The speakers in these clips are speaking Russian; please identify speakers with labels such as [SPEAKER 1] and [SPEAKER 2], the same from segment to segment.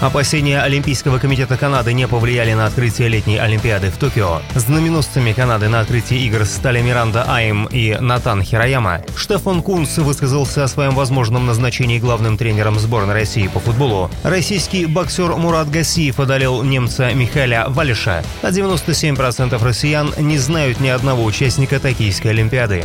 [SPEAKER 1] Опасения Олимпийского комитета Канады не повлияли на открытие летней Олимпиады в Токио. Знаменосцами Канады на открытии игр стали Миранда Айм и Натан Хирояма. Штефан Кунс высказался о своем возможном назначении главным тренером сборной России по футболу. Российский боксер Мурат Гасиев одолел немца Михаила Валиша, а 97% россиян не знают ни одного участника Токийской Олимпиады.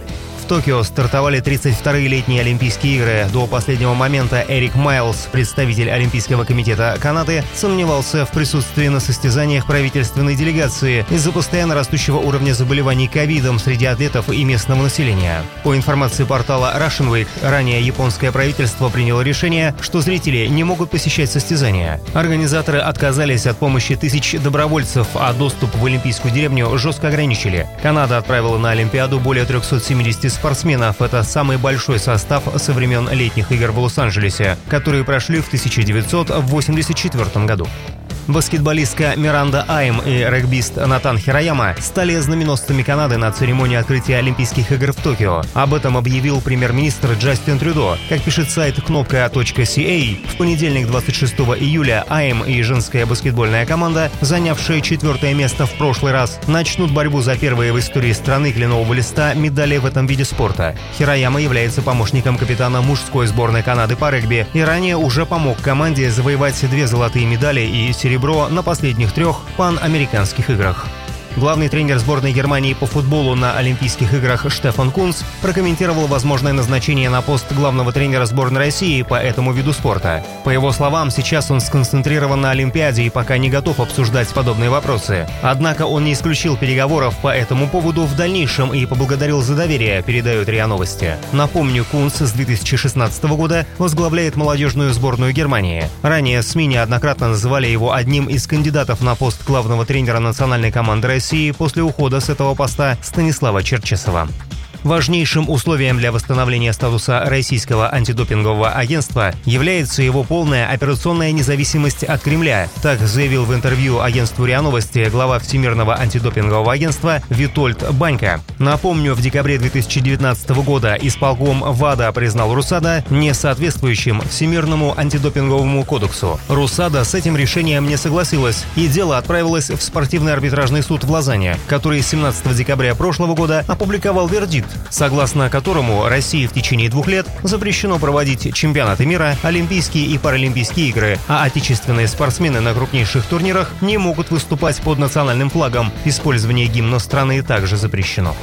[SPEAKER 1] Токио стартовали 32-е летние Олимпийские игры. До последнего момента Эрик Майлз, представитель Олимпийского комитета Канады, сомневался в присутствии на состязаниях правительственной делегации из-за постоянно растущего уровня заболеваний ковидом среди атлетов и местного населения. По информации портала Russian Week, ранее японское правительство приняло решение, что зрители не могут посещать состязания. Организаторы отказались от помощи тысяч добровольцев, а доступ в Олимпийскую деревню жестко ограничили. Канада отправила на Олимпиаду более 370 спортсменов. Это самый большой состав со времен летних игр в Лос-Анджелесе, которые прошли в 1984 году. Баскетболистка Миранда Айм и регбист Натан Хирояма стали знаменосцами Канады на церемонии открытия Олимпийских игр в Токио. Об этом объявил премьер-министр Джастин Трюдо. Как пишет сайт кнопка.ca, в понедельник 26 июля Айм и женская баскетбольная команда, занявшая четвертое место в прошлый раз, начнут борьбу за первые в истории страны кленового листа медали в этом виде спорта. Хирояма является помощником капитана мужской сборной Канады по регби и ранее уже помог команде завоевать две золотые медали и серебряные серебро на последних трех панамериканских играх. Главный тренер сборной Германии по футболу на Олимпийских играх Штефан Кунц прокомментировал возможное назначение на пост главного тренера сборной России по этому виду спорта. По его словам, сейчас он сконцентрирован на Олимпиаде и пока не готов обсуждать подобные вопросы. Однако он не исключил переговоров по этому поводу в дальнейшем и поблагодарил за доверие, передают РИА Новости. Напомню, Кунц с 2016 года возглавляет молодежную сборную Германии. Ранее СМИ неоднократно называли его одним из кандидатов на пост главного тренера национальной команды России России после ухода с этого поста Станислава Черчесова. Важнейшим условием для восстановления статуса российского антидопингового агентства является его полная операционная независимость от Кремля. Так заявил в интервью агентству РИА Новости глава Всемирного антидопингового агентства Витольд Банька. Напомню, в декабре 2019 года исполком ВАДА признал РУСАДА несоответствующим Всемирному антидопинговому кодексу. РУСАДА с этим решением не согласилась, и дело отправилось в спортивный арбитражный суд в Лозанне, который 17 декабря прошлого года опубликовал вердикт, согласно которому России в течение двух лет запрещено проводить чемпионаты мира, Олимпийские и Паралимпийские игры, а отечественные спортсмены на крупнейших турнирах не могут выступать под национальным флагом. Использование гимна страны также запрещено.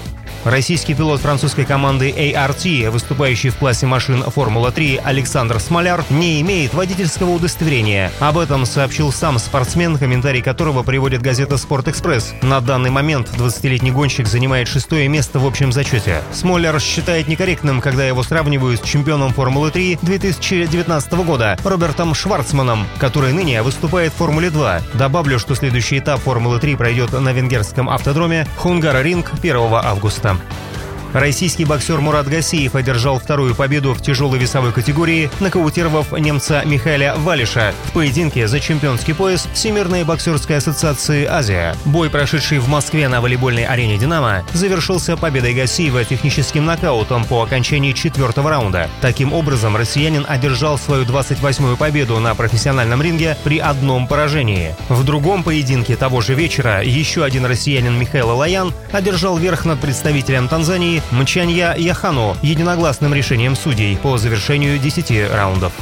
[SPEAKER 1] Российский пилот французской команды ART, выступающий в классе машин Формула-3 Александр Смоляр, не имеет водительского удостоверения. Об этом сообщил сам спортсмен, комментарий которого приводит газета «Спорт-экспресс». На данный момент 20-летний гонщик занимает шестое место в общем зачете. Смоляр считает некорректным, когда его сравнивают с чемпионом Формулы-3 2019 года Робертом Шварцманом, который ныне выступает в Формуле-2. Добавлю, что следующий этап Формулы-3 пройдет на венгерском автодроме Хунгара-Ринг 1 августа. Там. Российский боксер Мурат Гасиев одержал вторую победу в тяжелой весовой категории, нокаутировав немца Михаила Валиша в поединке за чемпионский пояс Всемирной боксерской ассоциации «Азия». Бой, прошедший в Москве на волейбольной арене «Динамо», завершился победой Гасиева техническим нокаутом по окончании четвертого раунда. Таким образом, россиянин одержал свою 28-ю победу на профессиональном ринге при одном поражении. В другом поединке того же вечера еще один россиянин Михаил Лаян одержал верх над представителем Танзании Мчанья Яхану единогласным решением судей по завершению 10 раундов.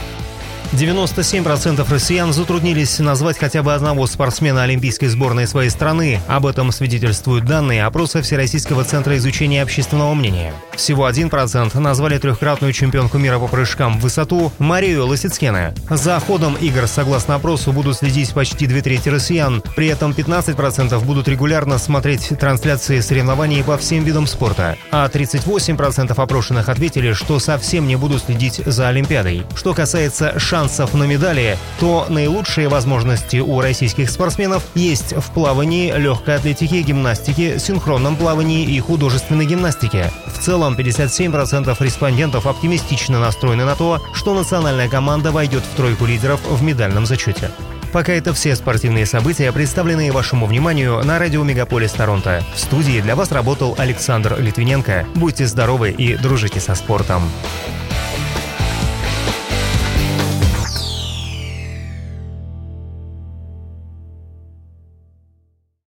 [SPEAKER 1] 97% россиян затруднились назвать хотя бы одного спортсмена олимпийской сборной своей страны. Об этом свидетельствуют данные опроса Всероссийского центра изучения общественного мнения. Всего 1% назвали трехкратную чемпионку мира по прыжкам в высоту Марию Лосицкене. За ходом игр, согласно опросу, будут следить почти две трети россиян. При этом 15% будут регулярно смотреть трансляции соревнований по всем видам спорта. А 38% опрошенных ответили, что совсем не будут следить за Олимпиадой. Что касается шага шансов на медали, то наилучшие возможности у российских спортсменов есть в плавании, легкой атлетике, гимнастике, синхронном плавании и художественной гимнастике. В целом 57% респондентов оптимистично настроены на то, что национальная команда войдет в тройку лидеров в медальном зачете. Пока это все спортивные события, представленные вашему вниманию на радио Мегаполис Торонто. В студии для вас работал Александр Литвиненко. Будьте здоровы и дружите со спортом.